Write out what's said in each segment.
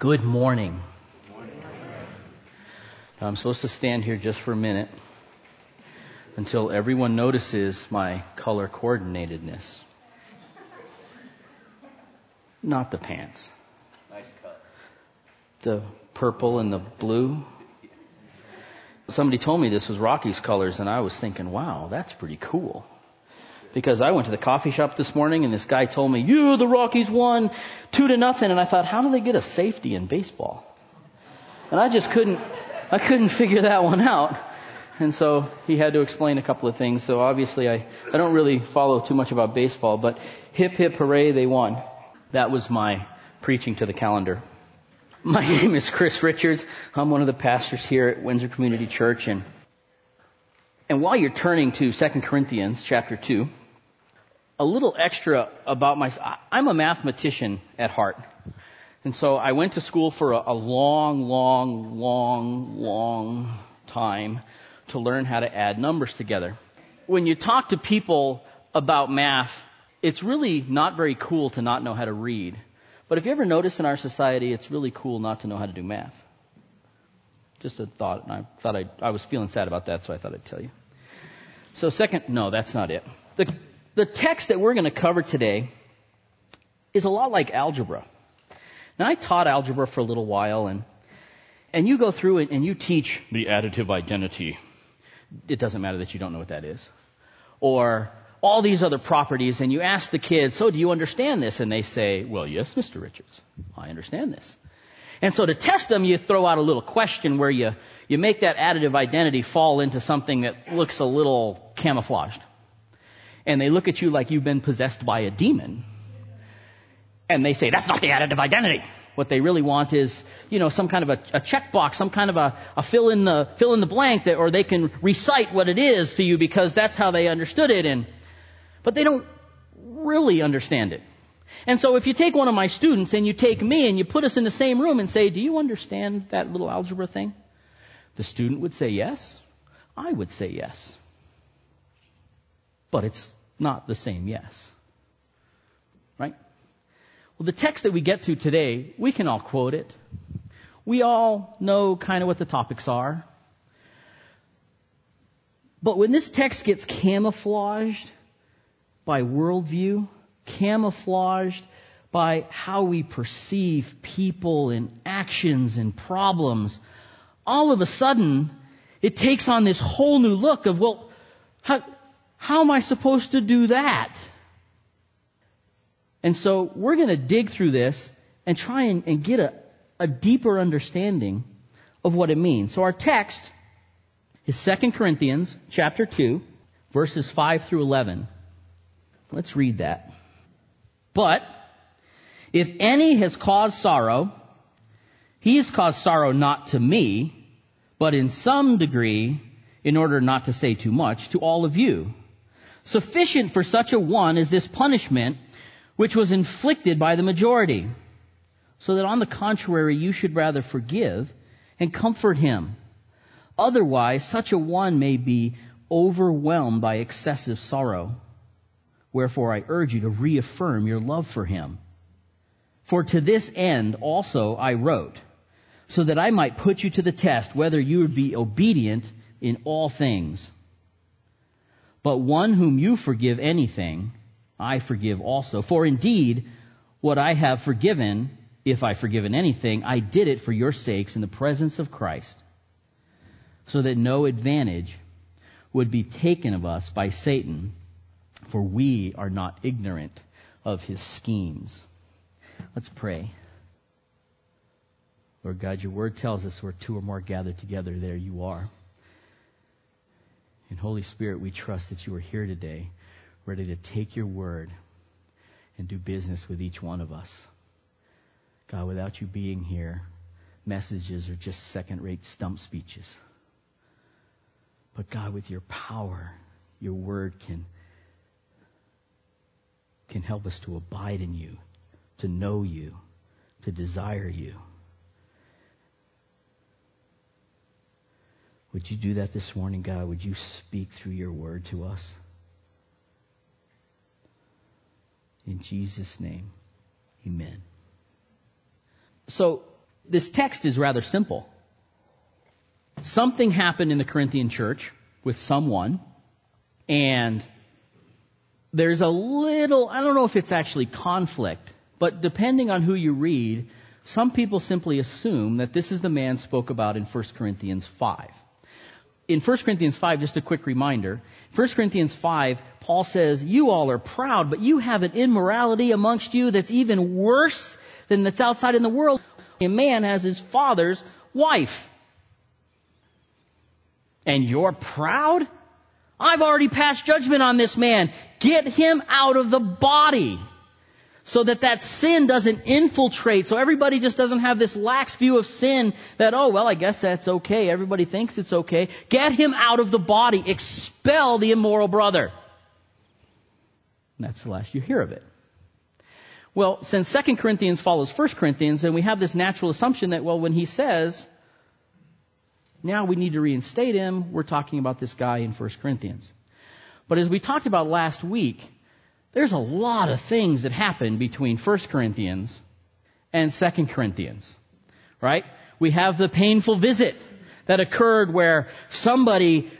Good morning. I'm supposed to stand here just for a minute until everyone notices my color coordinatedness. Not the pants. Nice cut. The purple and the blue. Somebody told me this was Rockies' colors and I was thinking, wow, that's pretty cool. Because I went to the coffee shop this morning and this guy told me, you, the Rockies won two to nothing. And I thought, how do they get a safety in baseball? And I just couldn't, I couldn't figure that one out. And so he had to explain a couple of things. So obviously I, I don't really follow too much about baseball, but hip hip hooray, they won. That was my preaching to the calendar. My name is Chris Richards. I'm one of the pastors here at Windsor Community Church and and while you're turning to 2 Corinthians chapter 2, a little extra about myself. I'm a mathematician at heart. And so I went to school for a, a long, long, long, long time to learn how to add numbers together. When you talk to people about math, it's really not very cool to not know how to read. But if you ever notice in our society, it's really cool not to know how to do math. Just a thought, and I thought I, I was feeling sad about that, so I thought I'd tell you. So second, no, that's not it. The the text that we're going to cover today is a lot like algebra. Now I taught algebra for a little while and, and you go through it and you teach the additive identity. It doesn't matter that you don't know what that is. Or all these other properties and you ask the kids, so do you understand this? And they say, well, yes, Mr. Richards, I understand this. And so to test them, you throw out a little question where you, you make that additive identity fall into something that looks a little camouflaged and they look at you like you've been possessed by a demon. And they say, that's not the additive identity. What they really want is, you know, some kind of a, a checkbox, some kind of a, a, fill in the, fill in the blank that, or they can recite what it is to you because that's how they understood it and, but they don't really understand it. And so if you take one of my students and you take me and you put us in the same room and say, do you understand that little algebra thing? The student would say yes. I would say yes but it's not the same yes. Right? Well, the text that we get to today, we can all quote it. We all know kind of what the topics are. But when this text gets camouflaged by worldview, camouflaged by how we perceive people and actions and problems, all of a sudden, it takes on this whole new look of, well, how, how am I supposed to do that? And so we're going to dig through this and try and, and get a, a deeper understanding of what it means. So our text is 2 Corinthians chapter 2, verses 5 through 11. Let's read that. But if any has caused sorrow, he has caused sorrow not to me, but in some degree, in order not to say too much, to all of you. Sufficient for such a one is this punishment which was inflicted by the majority. So that on the contrary, you should rather forgive and comfort him. Otherwise, such a one may be overwhelmed by excessive sorrow. Wherefore I urge you to reaffirm your love for him. For to this end also I wrote, so that I might put you to the test whether you would be obedient in all things. But one whom you forgive anything, I forgive also. For indeed, what I have forgiven, if I forgiven anything, I did it for your sakes in the presence of Christ, so that no advantage would be taken of us by Satan, for we are not ignorant of his schemes. Let's pray. Lord God, your word tells us where two or more gathered together, there you are. And Holy Spirit, we trust that you are here today, ready to take your word and do business with each one of us. God, without you being here, messages are just second rate stump speeches. But God, with your power, your word can, can help us to abide in you, to know you, to desire you. Would you do that this morning, God? Would you speak through your word to us? In Jesus' name, amen. So, This text is rather simple. Something happened in the Corinthian church with someone, and there's a little, I don't know if it's actually conflict, but depending on who you read, some people simply assume that this is the man spoke about in 1 Corinthians 5. In 1 Corinthians 5, just a quick reminder, 1 Corinthians 5, Paul says, you all are proud, but you have an immorality amongst you that's even worse than that's outside in the world. A man has his father's wife. And you're proud? I've already passed judgment on this man. Get him out of the body so that that sin doesn't infiltrate, so everybody just doesn't have this lax view of sin that, oh, well, I guess that's okay. Everybody thinks it's okay. Get him out of the body. Expel the immoral brother. And that's the last you hear of it. Well, since 2 Corinthians follows 1 Corinthians, then we have this natural assumption that, well, when he says, now we need to reinstate him, we're talking about this guy in 1 Corinthians. But as we talked about last week, there's a lot of things that happen between 1 Corinthians and 2 Corinthians. Right? We have the painful visit that occurred where somebody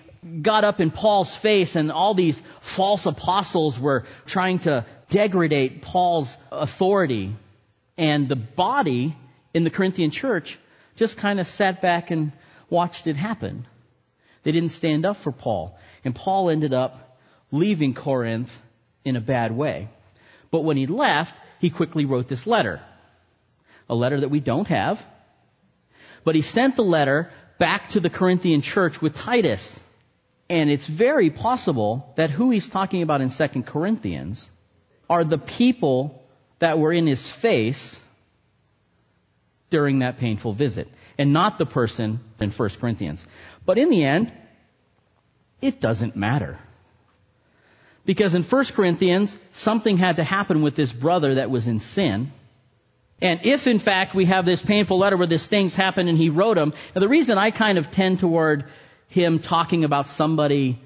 got up in Paul's face and all these false apostles were trying to degrade Paul's authority. And the body in the Corinthian church just kind of sat back and watched it happen. They didn't stand up for Paul. And Paul ended up leaving Corinth in a bad way. But when he left, he quickly wrote this letter. A letter that we don't have. But he sent the letter back to the Corinthian church with Titus. And it's very possible that who he's talking about in 2 Corinthians are the people that were in his face during that painful visit. And not the person in 1 Corinthians. But in the end, it doesn't matter. Because in 1 Corinthians, something had to happen with this brother that was in sin. And if in fact we have this painful letter where this things happened and he wrote them, the reason I kind of tend toward him talking about somebody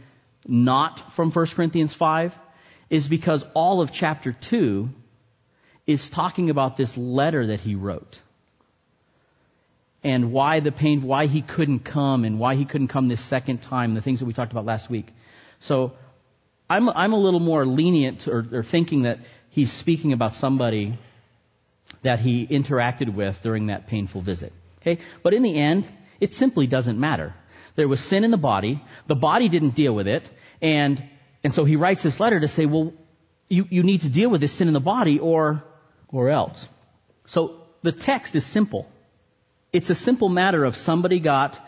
not from 1 Corinthians 5 is because all of chapter 2 is talking about this letter that he wrote. And why the pain, why he couldn't come and why he couldn't come this second time, the things that we talked about last week. So I'm, I'm a little more lenient or, or thinking that he's speaking about somebody that he interacted with during that painful visit. Okay? But in the end, it simply doesn't matter. There was sin in the body. The body didn't deal with it. And, and so he writes this letter to say, well, you, you need to deal with this sin in the body or, or else. So the text is simple. It's a simple matter of somebody got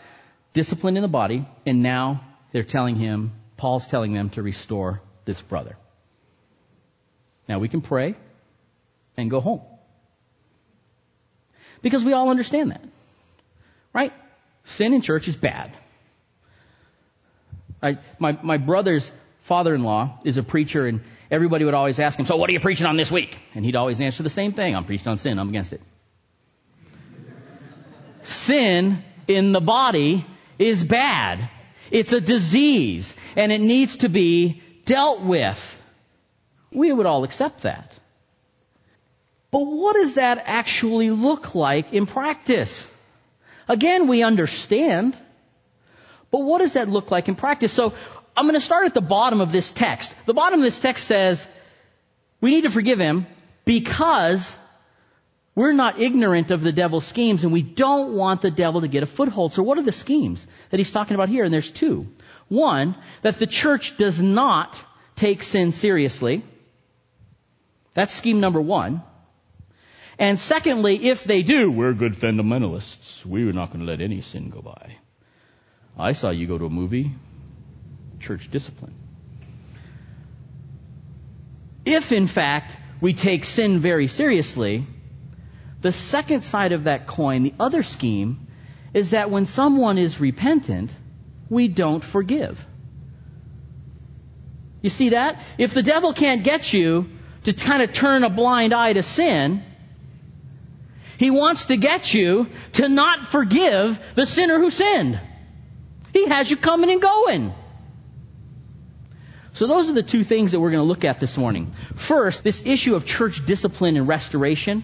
disciplined in the body and now they're telling him Paul's telling them to restore this brother. Now we can pray and go home. Because we all understand that. Right? Sin in church is bad. I, my, my brother's father-in-law is a preacher and everybody would always ask him, so what are you preaching on this week? And he'd always answer the same thing. I'm preaching on sin. I'm against it. sin in the body is bad. It's a disease and it needs to be dealt with. We would all accept that. But what does that actually look like in practice? Again, we understand. But what does that look like in practice? So I'm going to start at the bottom of this text. The bottom of this text says, we need to forgive him because we're not ignorant of the devil's schemes and we don't want the devil to get a foothold. So what are the schemes that he's talking about here? And there's two. One, that the church does not take sin seriously. That's scheme number one. And secondly, if they do, we're good fundamentalists. We're not going to let any sin go by. I saw you go to a movie, church discipline. If in fact we take sin very seriously, the second side of that coin, the other scheme, is that when someone is repentant, we don't forgive. You see that? If the devil can't get you to kind of turn a blind eye to sin, he wants to get you to not forgive the sinner who sinned. He has you coming and going. So those are the two things that we're going to look at this morning. First, this issue of church discipline and restoration.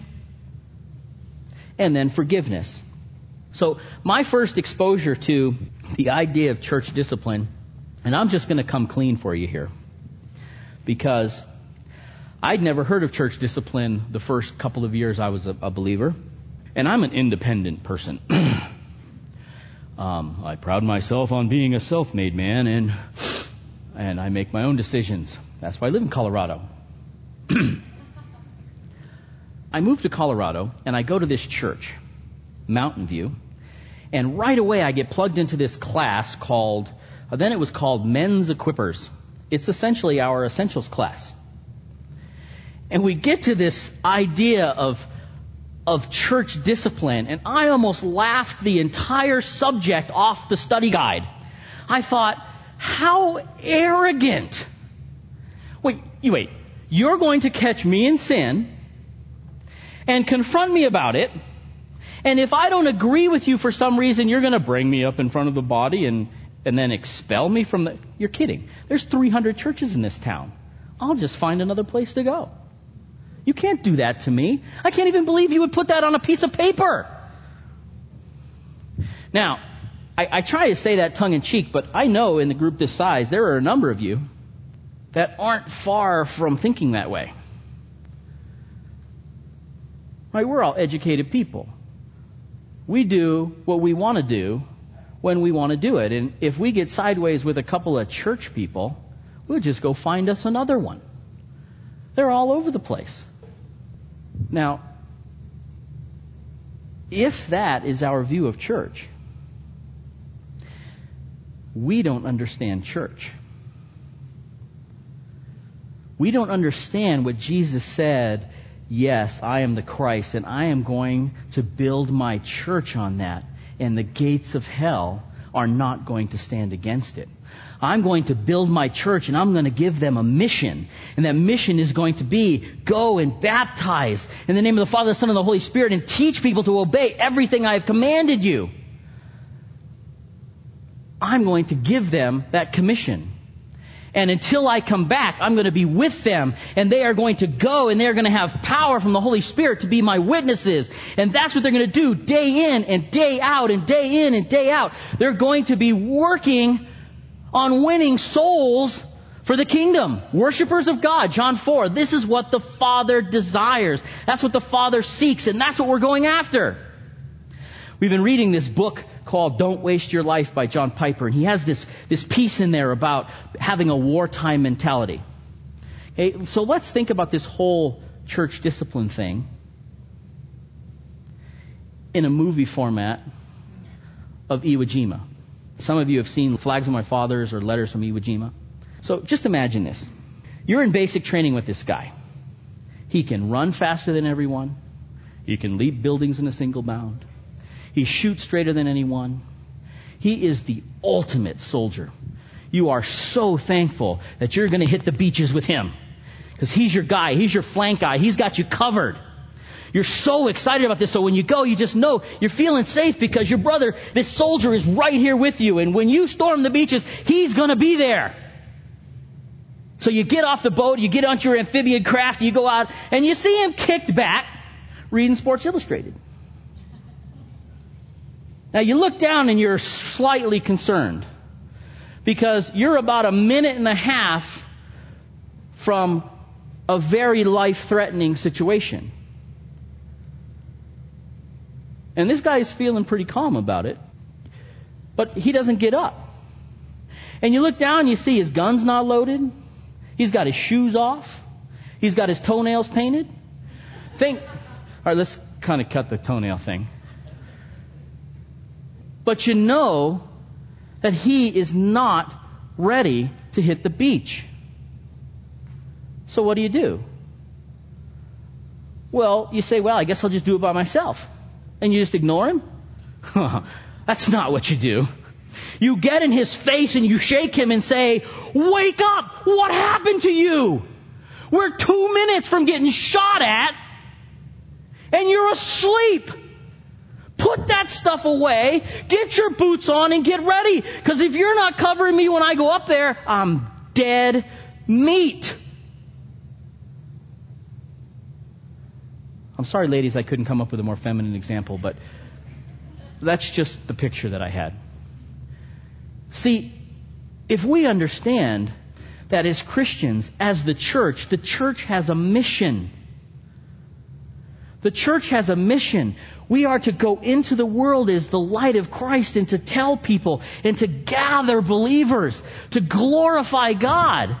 And then forgiveness. So my first exposure to the idea of church discipline, and I'm just going to come clean for you here, because I'd never heard of church discipline the first couple of years I was a, a believer, and I'm an independent person. um, I pride myself on being a self-made man, and and I make my own decisions. That's why I live in Colorado. I moved to Colorado, and I go to this church, Mountain View, and right away I get plugged into this class called, uh, then it was called Men's Equippers. It's essentially our essentials class. And we get to this idea of, of church discipline, and I almost laughed the entire subject off the study guide. I thought, how arrogant. Wait, you wait. You're going to catch me in sin and confront me about it and if I don't agree with you for some reason, you're going to bring me up in front of the body and, and then expel me from the. You're kidding. There's 300 churches in this town. I'll just find another place to go. You can't do that to me. I can't even believe you would put that on a piece of paper. Now, I, I try to say that tongue in cheek, but I know in the group this size, there are a number of you that aren't far from thinking that way. We're all educated people. We do what we want to do when we want to do it. And if we get sideways with a couple of church people, we'll just go find us another one. They're all over the place. Now, if that is our view of church, we don't understand church. We don't understand what Jesus said yes, I am the Christ, and I am going to build my church on that, and the gates of hell are not going to stand against it. I'm going to build my church and I'm going to give them a mission. And that mission is going to be go and baptize in the name of the Father, the Son, and the Holy Spirit and teach people to obey everything I have commanded you. I'm going to give them that commission. And until I come back, I'm going to be with them and they are going to go and they're going to have power from the Holy Spirit to be my witnesses. And that's what they're going to do day in and day out and day in and day out. They're going to be working on winning souls for the kingdom. Worshippers of God, John 4. This is what the Father desires. That's what the Father seeks and that's what we're going after. We've been reading this book called Don't Waste Your Life by John Piper. And he has this, this piece in there about having a wartime mentality. Okay, so let's think about this whole church discipline thing in a movie format of Iwo Jima. Some of you have seen Flags of My Fathers or Letters from Iwo Jima. So just imagine this. You're in basic training with this guy. He can run faster than everyone. He can leap buildings in a single bound. He shoots straighter than anyone. He is the ultimate soldier. You are so thankful that you're going to hit the beaches with him. Because he's your guy. He's your flank guy. He's got you covered. You're so excited about this. So when you go, you just know you're feeling safe because your brother, this soldier is right here with you. And when you storm the beaches, he's going to be there. So you get off the boat, you get onto your amphibian craft, you go out, and you see him kicked back reading Sports Illustrated. Now you look down and you're slightly concerned because you're about a minute and a half from a very life threatening situation. And this guy is feeling pretty calm about it, but he doesn't get up. And you look down and you see his gun's not loaded. He's got his shoes off. He's got his toenails painted. Think, all right, let's kind of cut the toenail thing. But you know that he is not ready to hit the beach. So what do you do? Well, you say, well, I guess I'll just do it by myself. And you just ignore him? That's not what you do. You get in his face and you shake him and say, wake up! What happened to you? We're two minutes from getting shot at and you're asleep. Put that stuff away, get your boots on and get ready. Cause if you're not covering me when I go up there, I'm dead meat. I'm sorry, ladies, I couldn't come up with a more feminine example, but that's just the picture that I had. See, if we understand that as Christians, as the church, the church has a mission. The church has a mission. We are to go into the world as the light of Christ and to tell people and to gather believers, to glorify God.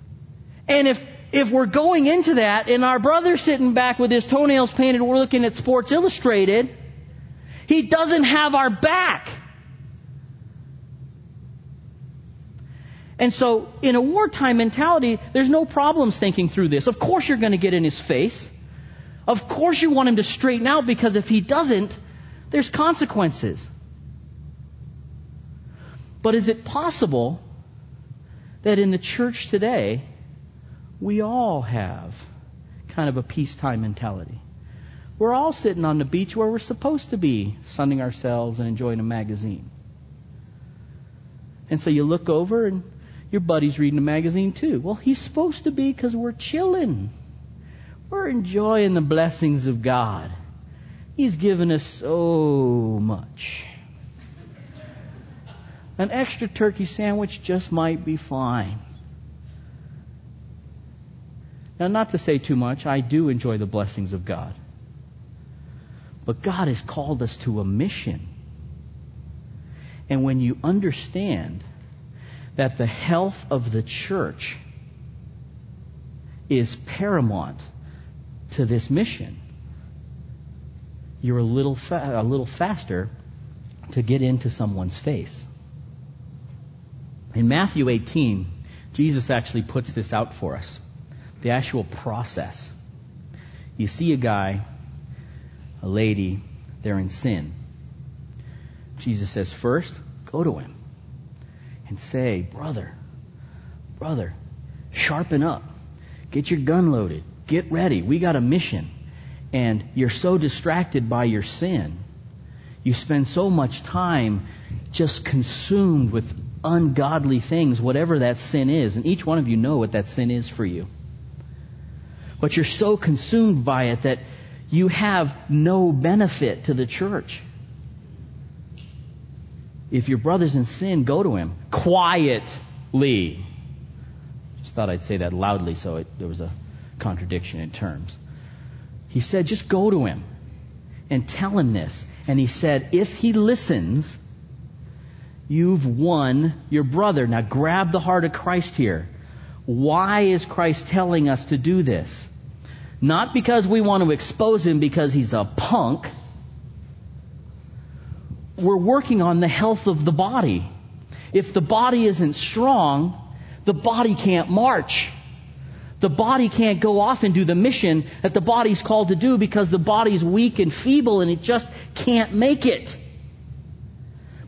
And if, if we're going into that and our brother sitting back with his toenails painted, we're looking at Sports Illustrated, he doesn't have our back. And so, in a wartime mentality, there's no problems thinking through this. Of course you're going to get in his face. Of course you want him to straighten out because if he doesn't, there's consequences. But is it possible that in the church today, we all have kind of a peacetime mentality? We're all sitting on the beach where we're supposed to be, sunning ourselves and enjoying a magazine. And so you look over and your buddy's reading a magazine too. Well, he's supposed to be because we're chilling. We're enjoying the blessings of God. He's given us so much. An extra turkey sandwich just might be fine. Now, not to say too much, I do enjoy the blessings of God. But God has called us to a mission. And when you understand that the health of the church is paramount to this mission, you're a little fa- a little faster to get into someone's face. In Matthew 18, Jesus actually puts this out for us. The actual process. You see a guy, a lady, they're in sin. Jesus says, first, go to him and say, brother, brother, sharpen up. Get your gun loaded. Get ready. We got a mission. And you're so distracted by your sin. You spend so much time just consumed with ungodly things, whatever that sin is. And each one of you know what that sin is for you. But you're so consumed by it that you have no benefit to the church. If your brother's in sin, go to him quietly. Just thought I'd say that loudly so it, there was a contradiction in terms. He said, just go to him and tell him this. And he said, if he listens, you've won your brother. Now grab the heart of Christ here. Why is Christ telling us to do this? Not because we want to expose him because he's a punk we're working on the health of the body. If the body isn't strong, the body can't march. The body can't go off and do the mission that the body's called to do because the body's weak and feeble and it just can't make it.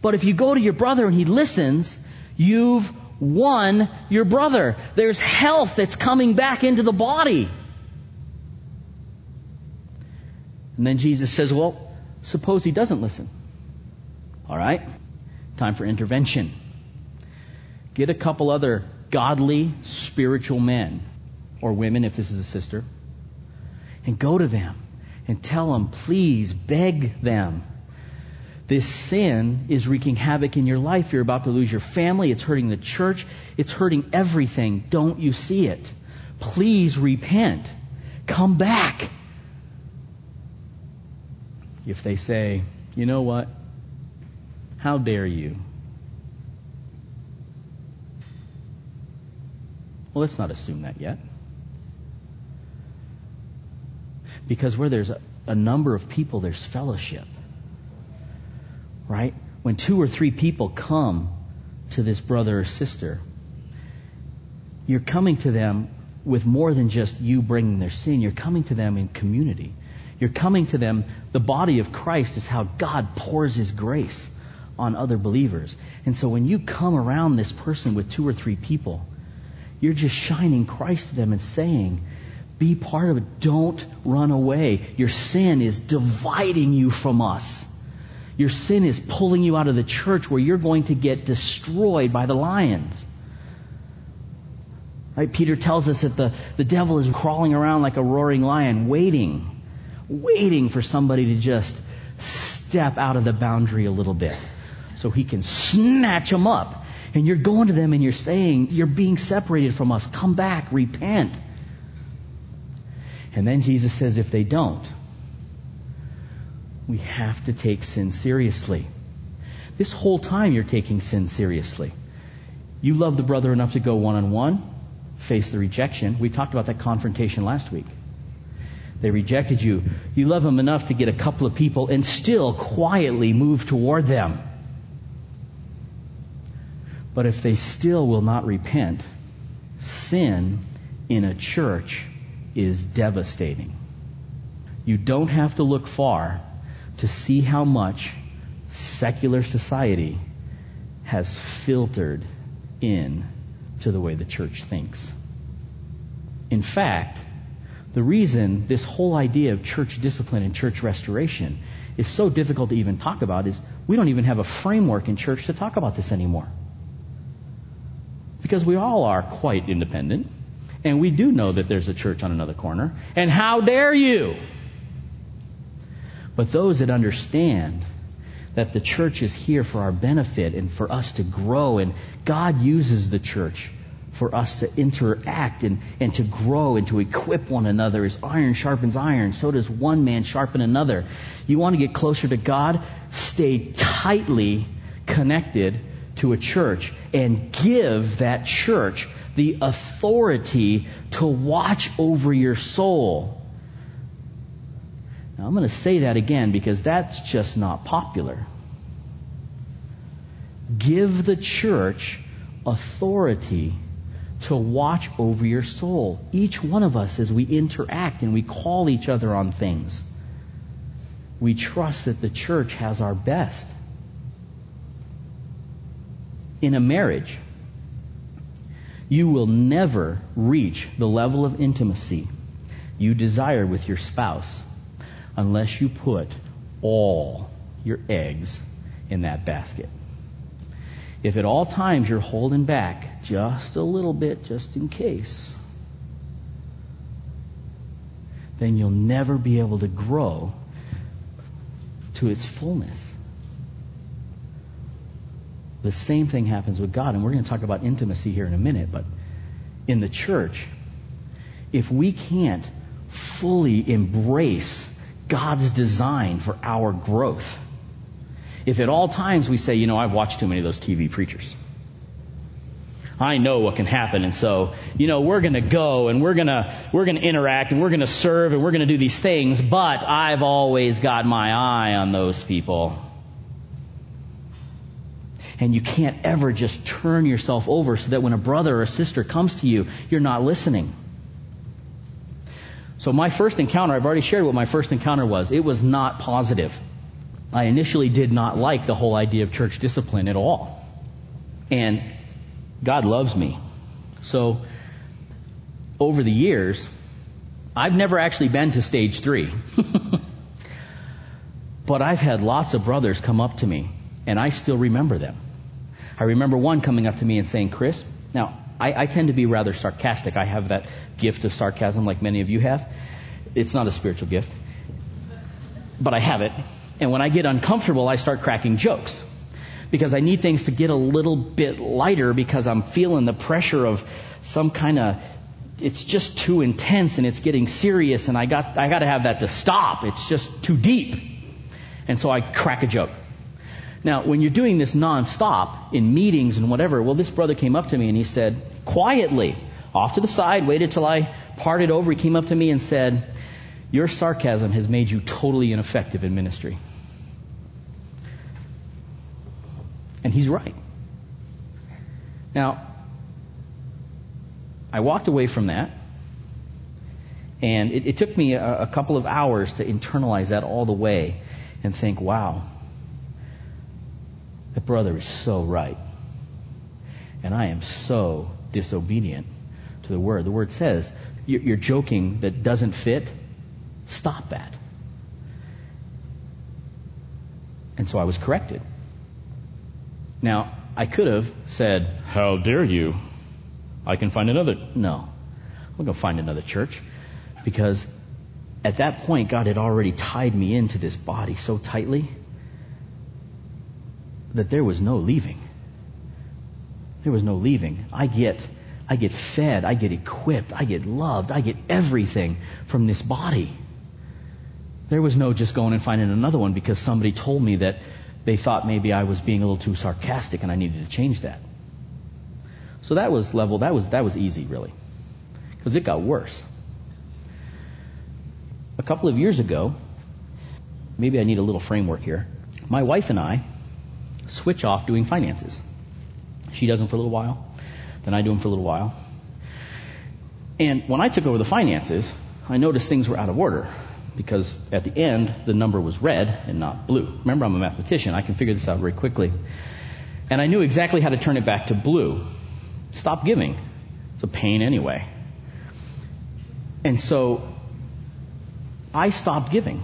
But if you go to your brother and he listens, you've won your brother. There's health that's coming back into the body. And then Jesus says, well, suppose he doesn't listen. All right? Time for intervention. Get a couple other godly, spiritual men or women, if this is a sister, and go to them and tell them, please beg them. This sin is wreaking havoc in your life. You're about to lose your family. It's hurting the church. It's hurting everything. Don't you see it? Please repent. Come back. If they say, you know what? How dare you? Well, let's not assume that yet. Because where there's a, number of people, there's fellowship. Right? When two or three people come to this brother or sister, you're coming to them with more than just you bringing their sin. You're coming to them in community. You're coming to them. The body of Christ is how God pours His grace on other believers. And so when you come around this person with two or three people, you're just shining Christ to them and saying, be part of it. Don't run away. Your sin is dividing you from us. Your sin is pulling you out of the church where you're going to get destroyed by the lions. Right? Peter tells us that the, the devil is crawling around like a roaring lion, waiting, waiting for somebody to just step out of the boundary a little bit so he can snatch them up. And you're going to them and you're saying, You're being separated from us. Come back, repent. And then Jesus says, If they don't, we have to take sin seriously. This whole time you're taking sin seriously. You love the brother enough to go one on one, face the rejection. We talked about that confrontation last week. They rejected you. You love them enough to get a couple of people and still quietly move toward them. But if they still will not repent, sin in a church is devastating. You don't have to look far to see how much secular society has filtered in to the way the church thinks. In fact, the reason this whole idea of church discipline and church restoration is so difficult to even talk about is we don't even have a framework in church to talk about this anymore. Because we all are quite independent, and we do know that there's a church on another corner, and how dare you? But those that understand that the church is here for our benefit and for us to grow, and God uses the church for us to interact and, and to grow and to equip one another. As iron sharpens iron, so does one man sharpen another. You want to get closer to God? Stay tightly connected to a church and give that church the authority to watch over your soul. Now, I'm going to say that again because that's just not popular. Give the church authority to watch over your soul. Each one of us, as we interact and we call each other on things, we trust that the church has our best. In a marriage, you will never reach the level of intimacy you desire with your spouse unless you put all your eggs in that basket. If at all times you're holding back just a little bit, just in case, then you'll never be able to grow to its fullness. The same thing happens with God, and we're going to talk about intimacy here in a minute, but in the church, if we can't fully embrace God's design for our growth. If at all times we say, you know, I've watched too many of those TV preachers. I know what can happen, and so, you know, we're gonna go and we're gonna, we're gonna interact and we're gonna serve and we're gonna do these things, but I've always got my eye on those people. And you can't ever just turn yourself over so that when a brother or a sister comes to you, you're not listening. So my first encounter, I've already shared what my first encounter was. It was not positive. I initially did not like the whole idea of church discipline at all. And God loves me. So over the years, I've never actually been to stage three. but I've had lots of brothers come up to me, and I still remember them. I remember one coming up to me and saying, Chris, now I, I tend to be rather sarcastic. I have that gift of sarcasm like many of you have. It's not a spiritual gift, but I have it. And when I get uncomfortable, I start cracking jokes because I need things to get a little bit lighter because I'm feeling the pressure of some kind of it's just too intense and it's getting serious and I got I got to have that to stop. It's just too deep. And so I crack a joke. Now, when you're doing this nonstop in meetings and whatever, well, this brother came up to me and he said, quietly, off to the side, waited till I parted over. He came up to me and said, Your sarcasm has made you totally ineffective in ministry. And he's right. Now, I walked away from that, and it, it took me a, a couple of hours to internalize that all the way and think, wow, that brother is so right. And I am so disobedient to the word. The word says, you're joking that doesn't fit. Stop that. And so I was corrected. Now, I could have said, How dare you? I can find another. No. I'm going to find another church because at that point, God had already tied me into this body so tightly that there was no leaving. There was no leaving. I get, I get fed, I get equipped, I get loved, I get everything from this body. There was no just going and finding another one because somebody told me that they thought maybe I was being a little too sarcastic and I needed to change that. So that was level, that was, that was easy really. Because it got worse. A couple of years ago, maybe I need a little framework here. My wife and I switch off doing finances. She does them for a little while, then I do them for a little while. And when I took over the finances, I noticed things were out of order because at the end the number was red and not blue. Remember, I'm a mathematician. I can figure this out very quickly. And I knew exactly how to turn it back to blue. Stop giving. It's a pain anyway. And so I stopped giving.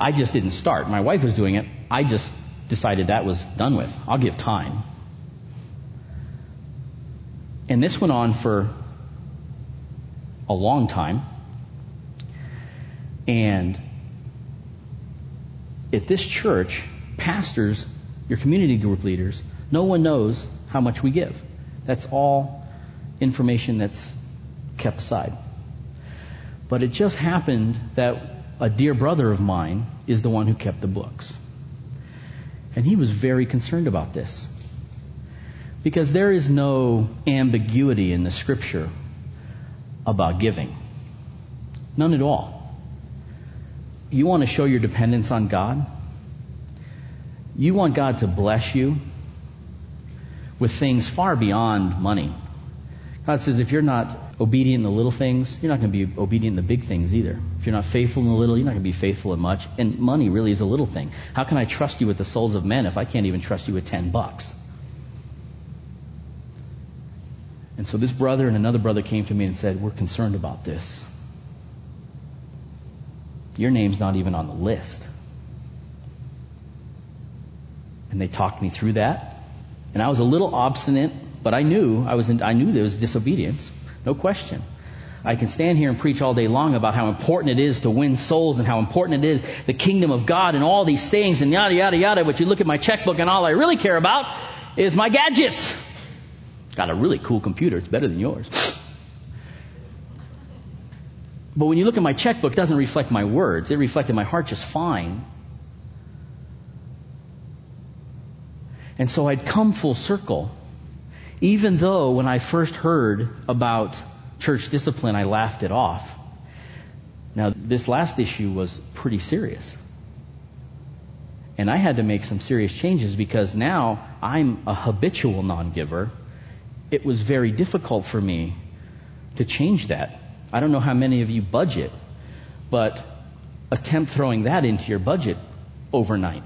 I just didn't start. My wife was doing it. I just decided that was done with. I'll give time. And this went on for a long time. And at this church, pastors, your community group leaders, no one knows how much we give. That's all information that's kept aside. But it just happened that a dear brother of mine is the one who kept the books. And he was very concerned about this. Because there is no ambiguity in the scripture about giving. None at all you want to show your dependence on God? You want God to bless you with things far beyond money. God says if you're not obedient in the little things, you're not going to be obedient in the big things either. If you're not faithful in the little, you're not going to be faithful in much. And money really is a little thing. How can I trust you with the souls of men if I can't even trust you with 10 bucks? And so this brother and another brother came to me and said, We're concerned about this. Your name's not even on the list. And they talked me through that. And I was a little obstinate, but I knew I was in, I knew there was disobedience. No question. I can stand here and preach all day long about how important it is to win souls and how important it is the kingdom of God and all these things and yada yada yada. But you look at my checkbook and all I really care about is my gadgets. Got a really cool computer. It's better than yours. But when you look at my checkbook, it doesn't reflect my words. It reflected my heart just fine. And so I'd come full circle. Even though when I first heard about church discipline, I laughed it off. Now, this last issue was pretty serious. And I had to make some serious changes because now I'm a habitual non giver. It was very difficult for me to change that. I don't know how many of you budget, but attempt throwing that into your budget overnight.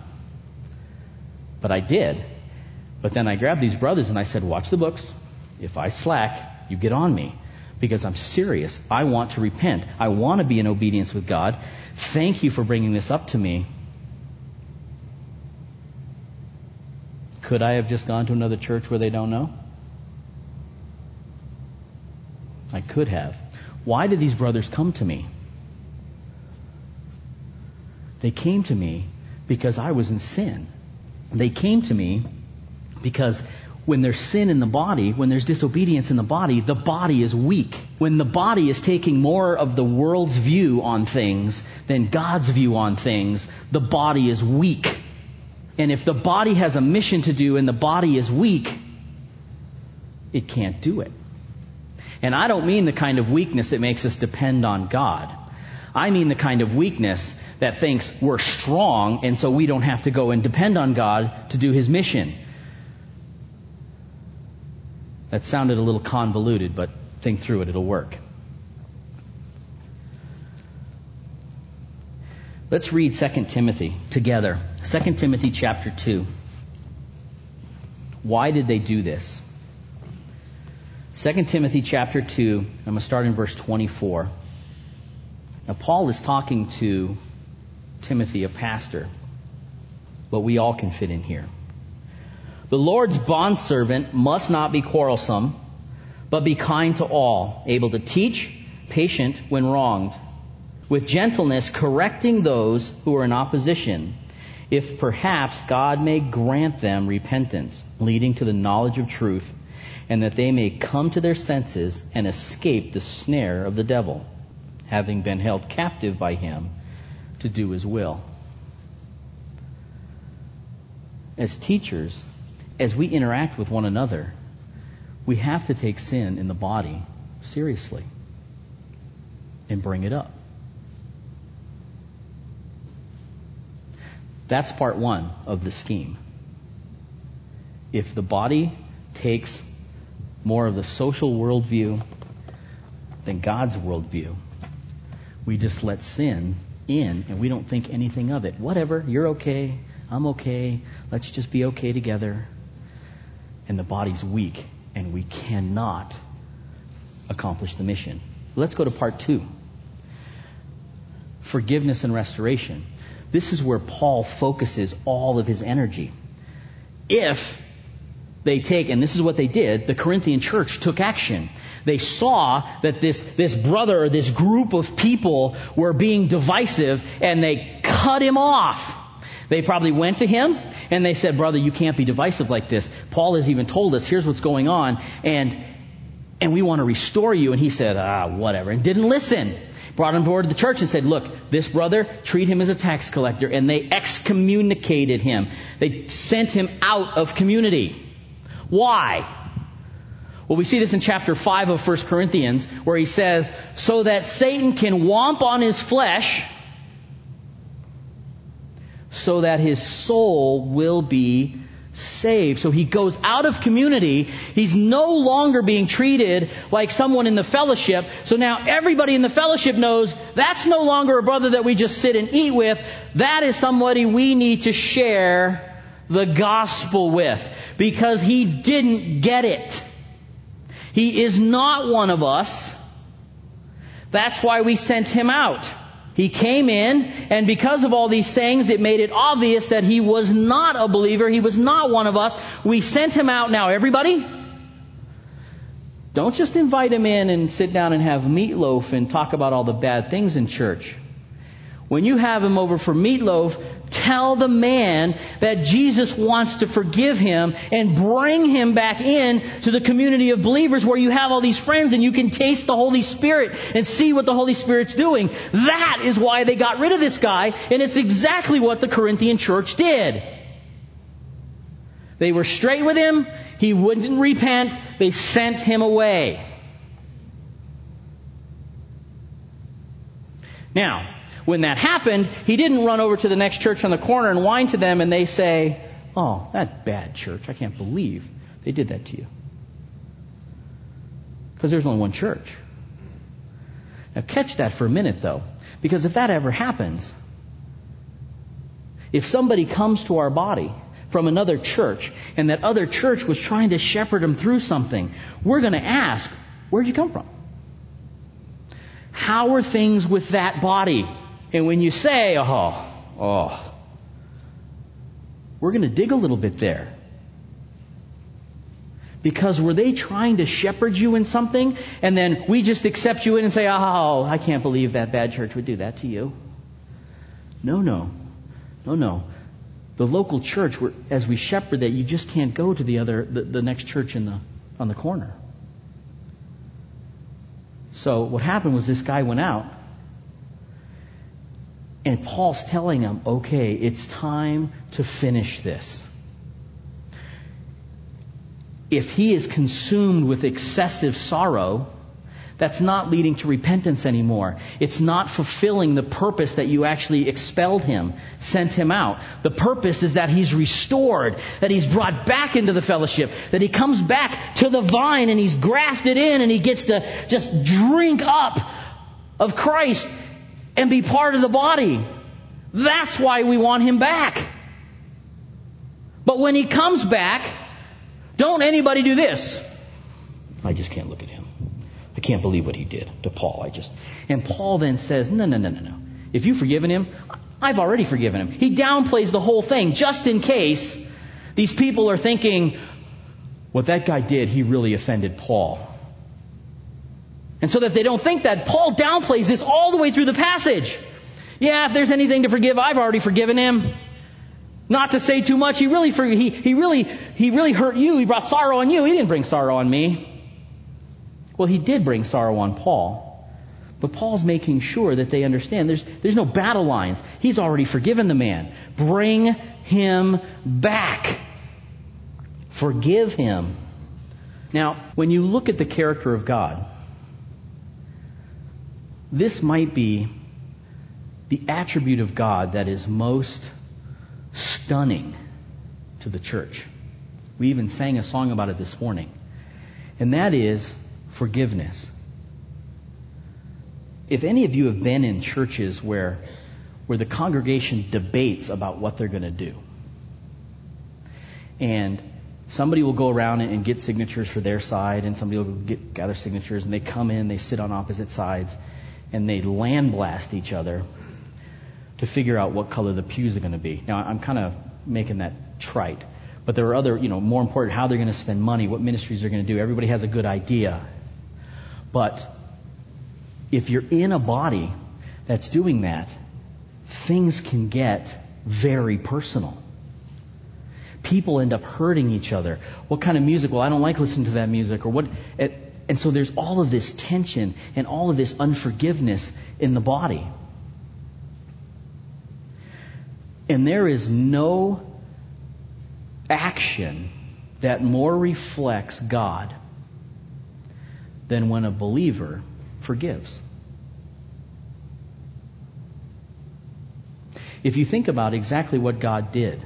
But I did. But then I grabbed these brothers and I said, watch the books. If I slack, you get on me. Because I'm serious. I want to repent. I want to be in obedience with God. Thank you for bringing this up to me. Could I have just gone to another church where they don't know? I could have. Why did these brothers come to me? They came to me because I was in sin. They came to me because when there's sin in the body, when there's disobedience in the body, the body is weak. When the body is taking more of the world's view on things than God's view on things, the body is weak. And if the body has a mission to do and the body is weak, it can't do it. And I don't mean the kind of weakness that makes us depend on God. I mean the kind of weakness that thinks we're strong and so we don't have to go and depend on God to do His mission. That sounded a little convoluted, but think through it, it'll work. Let's read 2 Timothy together. 2 Timothy chapter 2. Why did they do this? 2 Timothy chapter 2, I'm going to start in verse 24. Now, Paul is talking to Timothy, a pastor, but we all can fit in here. The Lord's bondservant must not be quarrelsome, but be kind to all, able to teach, patient when wronged, with gentleness correcting those who are in opposition, if perhaps God may grant them repentance, leading to the knowledge of truth, and that they may come to their senses and escape the snare of the devil, having been held captive by him to do his will. As teachers, as we interact with one another, we have to take sin in the body seriously and bring it up. That's part one of the scheme. If the body takes more of the social worldview than God's worldview, we just let sin in and we don't think anything of it. Whatever, you're okay, I'm okay, let's just be okay together. And the body's weak and we cannot accomplish the mission. Let's go to part two forgiveness and restoration. This is where Paul focuses all of his energy. If they take, and this is what they did, the Corinthian church took action. They saw that this, this brother this group of people were being divisive and they cut him off. They probably went to him and they said, brother, you can't be divisive like this. Paul has even told us, here's what's going on and, and we want to restore you. And he said, ah, whatever, and didn't listen brought him forward to the church and said, look, this brother, treat him as a tax collector. And they excommunicated him. They sent him out of community. Why? Well, we see this in chapter 5 of 1 Corinthians where he says, so that Satan can womp on his flesh so that his soul will be saved. So he goes out of community. He's no longer being treated like someone in the fellowship. So now everybody in the fellowship knows that's no longer a brother that we just sit and eat with. That is somebody we need to share the gospel with because he didn't get it. He is not one of us. That's why we sent him out. He came in, and because of all these things, it made it obvious that he was not a believer. He was not one of us. We sent him out. Now, everybody, don't just invite him in and sit down and have meatloaf and talk about all the bad things in church. When you have him over for meatloaf, tell the man that Jesus wants to forgive him and bring him back in to the community of believers where you have all these friends and you can taste the Holy Spirit and see what the Holy Spirit's doing. That is why they got rid of this guy, and it's exactly what the Corinthian church did. They were straight with him, he wouldn't repent, they sent him away. Now, when that happened, he didn't run over to the next church on the corner and whine to them and they say, Oh, that bad church. I can't believe they did that to you. Because there's only one church. Now catch that for a minute though, because if that ever happens, if somebody comes to our body from another church and that other church was trying to shepherd them through something, we're going to ask, where'd you come from? How are things with that body? And when you say, oh, oh, we're going to dig a little bit there. Because were they trying to shepherd you in something and then we just accept you in and say, oh, I can't believe that bad church would do that to you? No, no. No, no. The local church, as we shepherd that, you just can't go to the other, the, the next church in the, on the corner. So what happened was this guy went out and Paul's telling him, okay, it's time to finish this. If he is consumed with excessive sorrow, that's not leading to repentance anymore. It's not fulfilling the purpose that you actually expelled him, sent him out. The purpose is that he's restored, that he's brought back into the fellowship, that he comes back to the vine and he's grafted in and he gets to just drink up of Christ and be part of the body. That's why we want him back. But when he comes back, don't anybody do this. I just can't look at him. I can't believe what he did to Paul. I just, and Paul then says, no, no, no, no, no. If you've forgiven him, I've already forgiven him. He downplays the whole thing just in case these people are thinking, what that guy did, he really offended Paul. And so that they don't think that, Paul downplays this all the way through the passage. Yeah, if there's anything to forgive, I've already forgiven him. Not to say too much, he really, he, he really, he really hurt you. He brought sorrow on you. He didn't bring sorrow on me. Well, he did bring sorrow on Paul. But Paul's making sure that they understand there's, there's no battle lines. He's already forgiven the man. Bring him back. Forgive him. Now, when you look at the character of God, this might be the attribute of God that is most stunning to the church. We even sang a song about it this morning. And that is forgiveness. If any of you have been in churches where, where the congregation debates about what they're going to do, and somebody will go around and get signatures for their side, and somebody will get, gather signatures, and they come in, they sit on opposite sides, and they land blast each other to figure out what color the pews are going to be. Now, I'm kind of making that trite, but there are other, you know, more important, how they're going to spend money, what ministries they're going to do. Everybody has a good idea. But if you're in a body that's doing that, things can get very personal. People end up hurting each other. What kind of music? Well, I don't like listening to that music. Or what? And so there's all of this tension and all of this unforgiveness in the body. And there is no action that more reflects God than when a believer forgives. If you think about exactly what God did,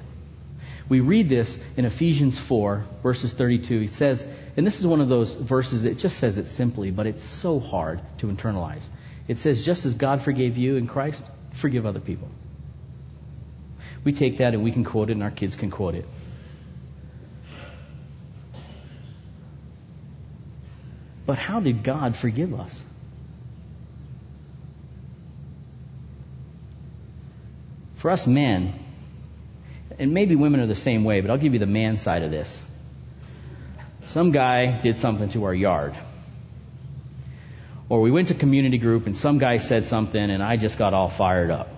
we read this in Ephesians 4, verses 32. It says, and this is one of those verses that just says it simply, but it's so hard to internalize. It says, just as God forgave you in Christ, forgive other people. We take that and we can quote it, and our kids can quote it. But how did God forgive us? For us men, and maybe women are the same way, but I'll give you the man side of this. Some guy did something to our yard. Or we went to community group and some guy said something and I just got all fired up.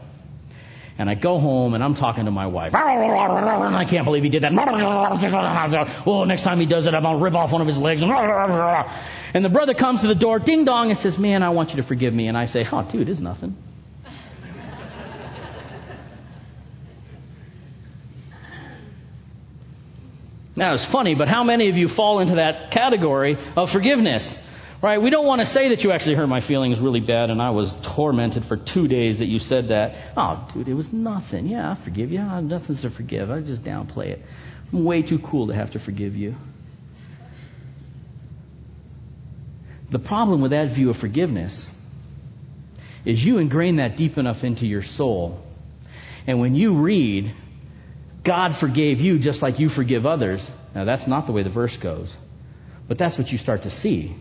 And I go home and I'm talking to my wife. I can't believe he did that. Oh, next time he does it, I'm going to rip off one of his legs. And the brother comes to the door, ding dong, and says, Man, I want you to forgive me. And I say, Oh, dude, it's nothing. Now, it's funny, but how many of you fall into that category of forgiveness? Right? We don't want to say that you actually hurt my feelings really bad and I was tormented for two days that you said that. Oh, dude, it was nothing. Yeah, I forgive you. I have nothing to forgive. I just downplay it. I'm way too cool to have to forgive you. The problem with that view of forgiveness is you ingrain that deep enough into your soul. And when you read, God forgave you just like you forgive others. Now that's not the way the verse goes. But that's what you start to see.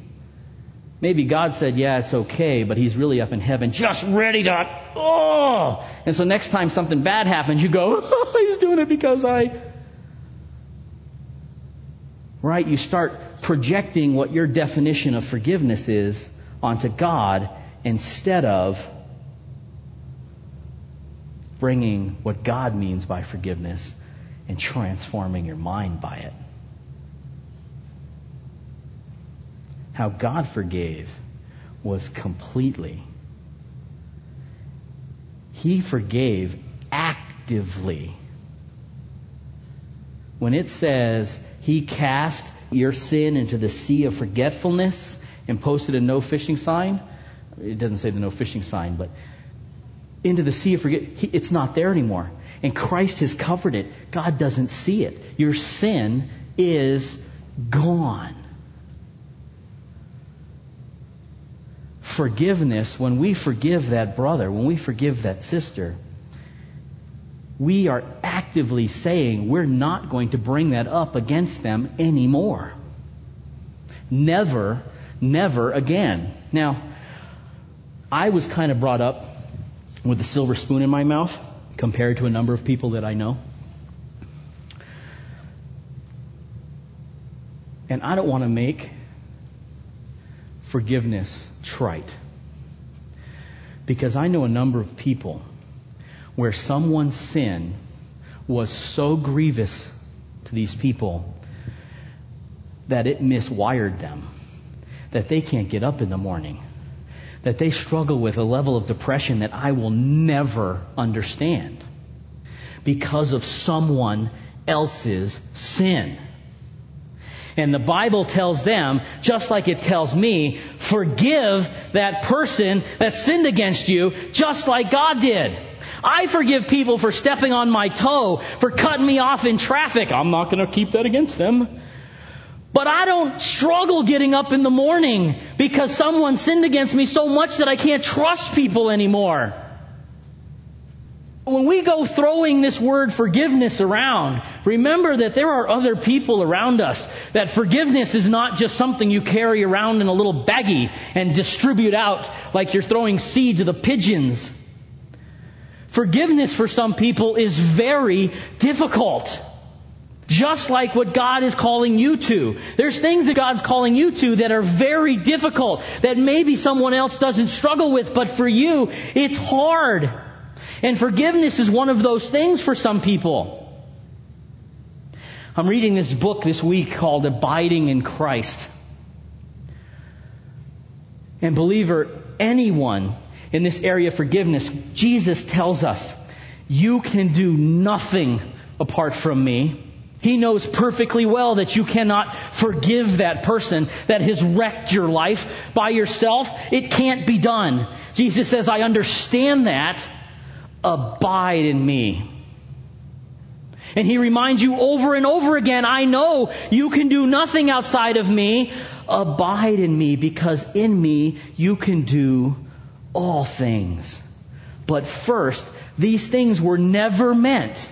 Maybe God said, yeah, it's okay, but he's really up in heaven, just ready to, oh! And so next time something bad happens, you go, oh, he's doing it because I, right? You start projecting what your definition of forgiveness is onto God instead of bringing what God means by forgiveness and transforming your mind by it. how God forgave was completely. He forgave actively. When it says he cast your sin into the sea of forgetfulness and posted a no fishing sign, it doesn't say the no fishing sign, but into the sea of forget, it's not there anymore. And Christ has covered it. God doesn't see it. Your sin is gone. forgiveness, when we forgive that brother, when we forgive that sister, we are actively saying we're not going to bring that up against them anymore. Never, never again. Now, I was kind of brought up with a silver spoon in my mouth compared to a number of people that I know. And I don't want to make forgiveness trite. Because I know a number of people where someone's sin was so grievous to these people that it miswired them, that they can't get up in the morning, that they struggle with a level of depression that I will never understand because of someone else's sin. And the Bible tells them, just like it tells me, forgive that person that sinned against you, just like God did. I forgive people for stepping on my toe, for cutting me off in traffic. I'm not going to keep that against them. But I don't struggle getting up in the morning because someone sinned against me so much that I can't trust people anymore. When we go throwing this word forgiveness around, remember that there are other people around us. That forgiveness is not just something you carry around in a little baggie and distribute out like you're throwing seed to the pigeons. Forgiveness for some people is very difficult. Just like what God is calling you to. There's things that God's calling you to that are very difficult, that maybe someone else doesn't struggle with, but for you, it's hard. And forgiveness is one of those things for some people. I'm reading this book this week called Abiding in Christ. And believer, anyone in this area of forgiveness, Jesus tells us, you can do nothing apart from me. He knows perfectly well that you cannot forgive that person that has wrecked your life by yourself. It can't be done. Jesus says, I understand that. Abide in me. And he reminds you over and over again, I know you can do nothing outside of me. Abide in me because in me you can do all things. But first, these things were never meant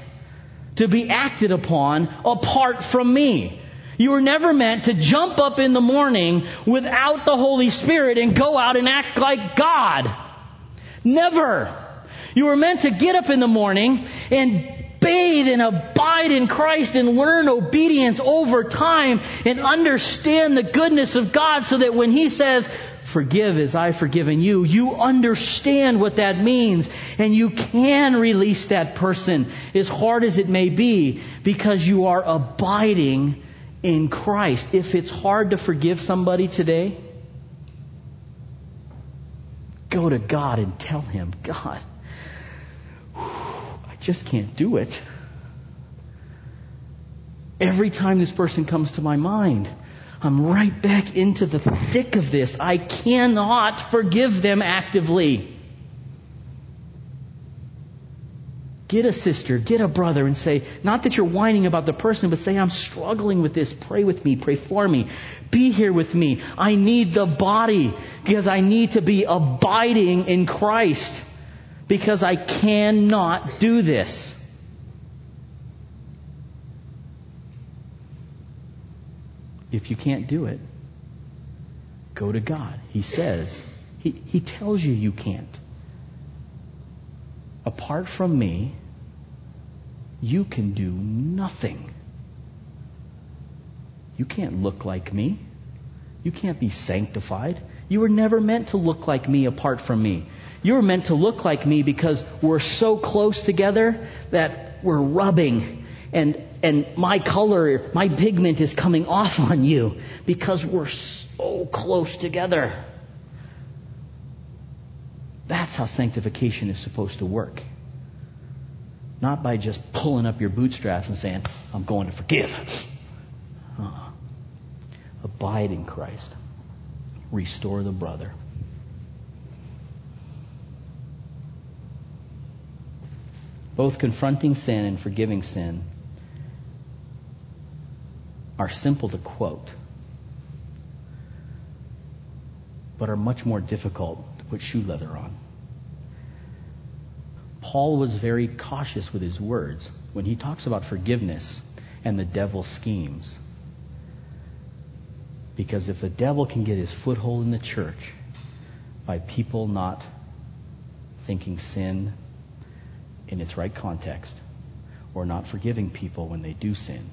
to be acted upon apart from me. You were never meant to jump up in the morning without the Holy Spirit and go out and act like God. Never. You were meant to get up in the morning and bathe and abide in Christ and learn obedience over time and understand the goodness of God so that when He says, forgive as I've forgiven you, you understand what that means and you can release that person as hard as it may be because you are abiding in Christ. If it's hard to forgive somebody today, go to God and tell Him, God, I just can't do it. Every time this person comes to my mind, I'm right back into the thick of this. I cannot forgive them actively. Get a sister, get a brother, and say, not that you're whining about the person, but say, I'm struggling with this. Pray with me, pray for me. Be here with me. I need the body because I need to be abiding in Christ because I cannot do this. If you can't do it, go to God. He says, He, he tells you you can't. Apart from me, you can do nothing. You can't look like me. You can't be sanctified. You were never meant to look like me apart from me. You were meant to look like me because we're so close together that we're rubbing and and my color, my pigment is coming off on you because we're so close together. That's how sanctification is supposed to work. Not by just pulling up your bootstraps and saying, I'm going to forgive. Uh-uh. Abide in Christ. Restore the brother. Both confronting sin and forgiving sin are simple to quote, but are much more difficult to put shoe leather on. Paul was very cautious with his words when he talks about forgiveness and the devil's schemes. Because if the devil can get his foothold in the church by people not thinking sin in its right context or not forgiving people when they do sin,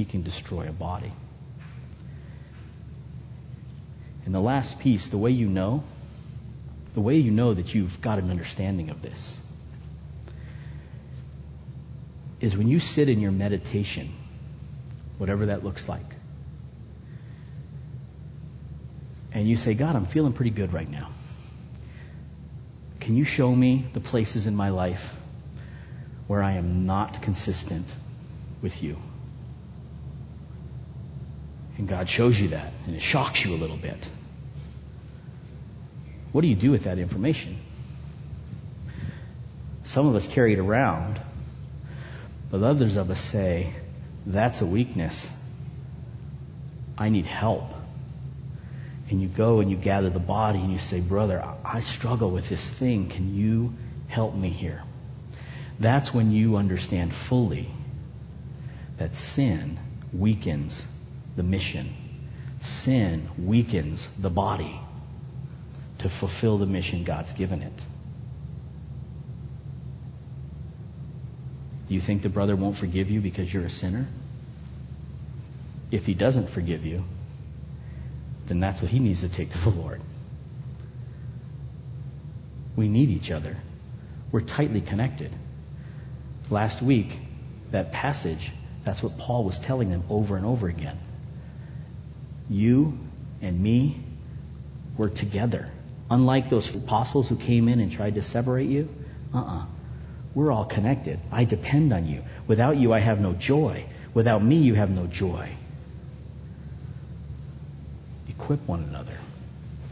he can destroy a body. And the last piece, the way you know, the way you know that you've got an understanding of this is when you sit in your meditation, whatever that looks like, and you say, God, I'm feeling pretty good right now. Can you show me the places in my life where I am not consistent with you? And God shows you that, and it shocks you a little bit. What do you do with that information? Some of us carry it around, but others of us say, that's a weakness. I need help. And you go and you gather the body and you say, Brother, I struggle with this thing. Can you help me here? That's when you understand fully that sin weakens the mission. Sin weakens the body to fulfill the mission God's given it. Do you think the brother won't forgive you because you're a sinner? If he doesn't forgive you, then that's what he needs to take to the Lord. We need each other. We're tightly connected. Last week, that passage, that's what Paul was telling them over and over again. You and me, we're together. Unlike those apostles who came in and tried to separate you, uh-uh. We're all connected. I depend on you. Without you, I have no joy. Without me, you have no joy. Equip one another.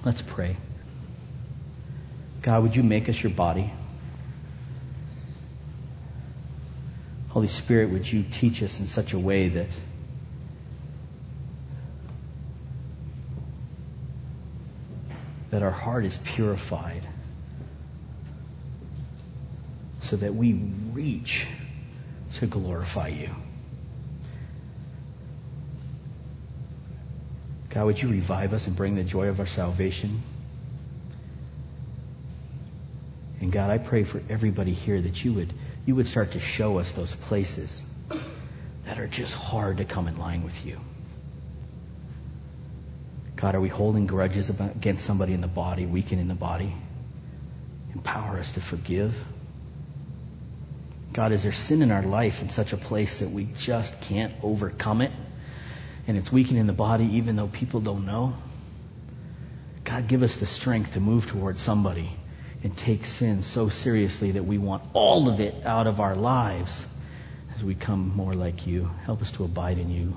Let's pray. God, would you make us your body? Holy Spirit, would you teach us in such a way that that our heart is purified so that we reach to glorify you. God, would you revive us and bring the joy of our salvation? And God, I pray for everybody here that you would you would start to show us those places that are just hard to come in line with you. God, are we holding grudges against somebody in the body, weakening the body? Empower us to forgive. God, is there sin in our life in such a place that we just can't overcome it? And it's weakening the body even though people don't know? God, give us the strength to move towards somebody and take sin so seriously that we want all of it out of our lives as we come more like you. Help us to abide in you.